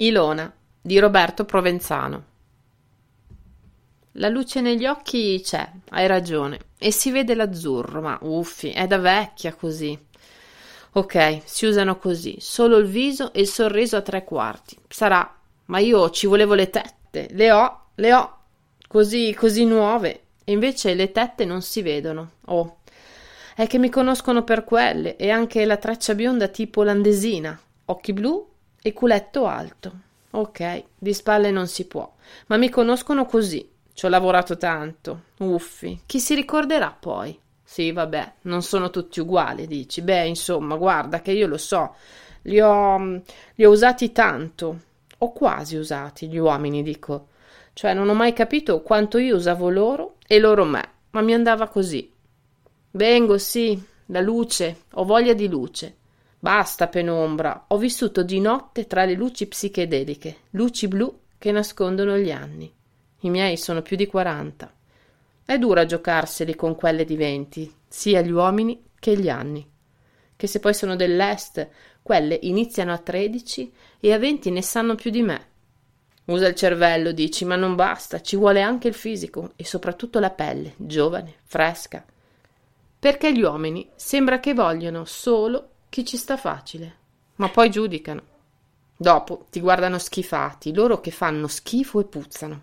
Ilona di Roberto Provenzano. La luce negli occhi c'è, hai ragione, e si vede l'azzurro, ma uffi, è da vecchia così. Ok, si usano così, solo il viso e il sorriso a tre quarti. Sarà, ma io ci volevo le tette, le ho, le ho, così, così nuove, e invece le tette non si vedono. Oh, è che mi conoscono per quelle, e anche la treccia bionda tipo olandesina, occhi blu e culetto alto. Ok, di spalle non si può, ma mi conoscono così. Ci ho lavorato tanto. Uffi, chi si ricorderà poi? Sì, vabbè, non sono tutti uguali, dici. Beh, insomma, guarda che io lo so. Li ho, li ho usati tanto. O quasi usati, gli uomini, dico. Cioè, non ho mai capito quanto io usavo loro e loro me, ma mi andava così. Vengo, sì, la luce, ho voglia di luce. Basta penombra, ho vissuto di notte tra le luci psichedeliche, luci blu che nascondono gli anni. I miei sono più di quaranta. È dura giocarseli con quelle di venti, sia gli uomini che gli anni. Che se poi sono dell'est, quelle iniziano a tredici e a venti ne sanno più di me. Usa il cervello, dici, ma non basta, ci vuole anche il fisico e soprattutto la pelle, giovane, fresca. Perché gli uomini sembra che vogliono solo chi ci sta facile, ma poi giudicano. Dopo ti guardano schifati, loro che fanno schifo e puzzano.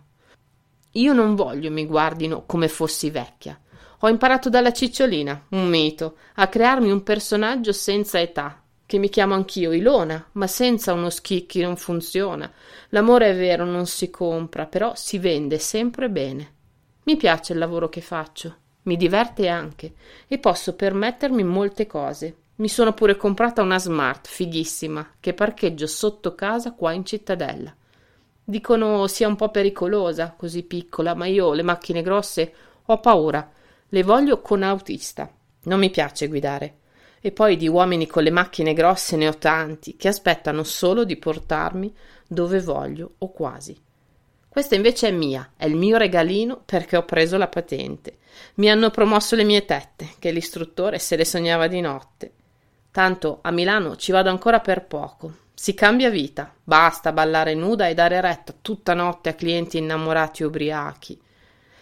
Io non voglio mi guardino come fossi vecchia. Ho imparato dalla cicciolina, un mito, a crearmi un personaggio senza età, che mi chiamo anch'io Ilona, ma senza uno schicchi non funziona. L'amore è vero, non si compra, però si vende sempre bene. Mi piace il lavoro che faccio, mi diverte anche e posso permettermi molte cose. Mi sono pure comprata una smart fighissima che parcheggio sotto casa qua in cittadella. Dicono sia un po' pericolosa, così piccola, ma io le macchine grosse ho paura. Le voglio con autista. Non mi piace guidare. E poi di uomini con le macchine grosse ne ho tanti che aspettano solo di portarmi dove voglio o quasi. Questa invece è mia, è il mio regalino perché ho preso la patente. Mi hanno promosso le mie tette, che l'istruttore se le sognava di notte. Tanto a Milano ci vado ancora per poco, si cambia vita, basta ballare nuda e dare retta tutta notte a clienti innamorati ubriachi.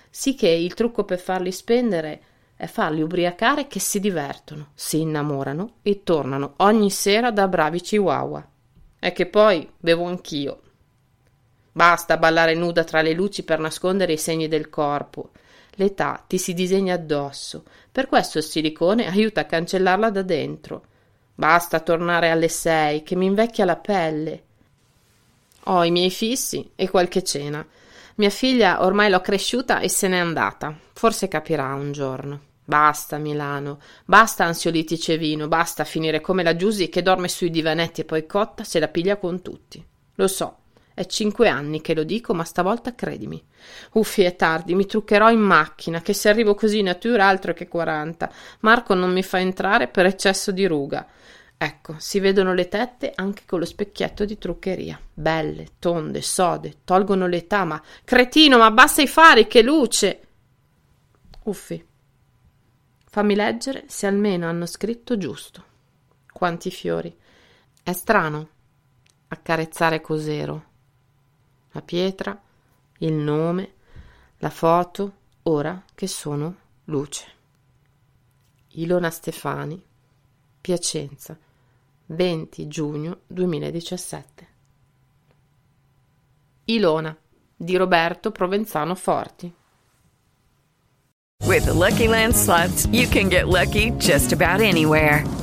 Sì che il trucco per farli spendere è farli ubriacare che si divertono, si innamorano e tornano ogni sera da bravi chihuahua. È che poi bevo anch'io. Basta ballare nuda tra le luci per nascondere i segni del corpo. L'età ti si disegna addosso, per questo il silicone aiuta a cancellarla da dentro. Basta tornare alle sei, che mi invecchia la pelle. Ho i miei fissi e qualche cena. Mia figlia ormai l'ho cresciuta e se n'è andata. Forse capirà un giorno. Basta Milano, basta ansiolitici e vino, basta finire come la Giusy che dorme sui divanetti e poi cotta se la piglia con tutti. Lo so, è cinque anni che lo dico, ma stavolta credimi. Uffi, è tardi, mi truccherò in macchina, che se arrivo così in natura altro che quaranta. Marco non mi fa entrare per eccesso di ruga. Ecco, si vedono le tette anche con lo specchietto di truccheria. Belle, tonde, sode, tolgono l'età, ma cretino, ma abbassa i fari, che luce! Uffi. Fammi leggere se almeno hanno scritto giusto. Quanti fiori. È strano accarezzare cos'ero. La pietra, il nome, la foto, ora che sono luce. Ilona Stefani, Piacenza. 20 giugno 2017. Ilona di Roberto Provenzano Forti. With the Lucky Land slots, you can get lucky just about anywhere.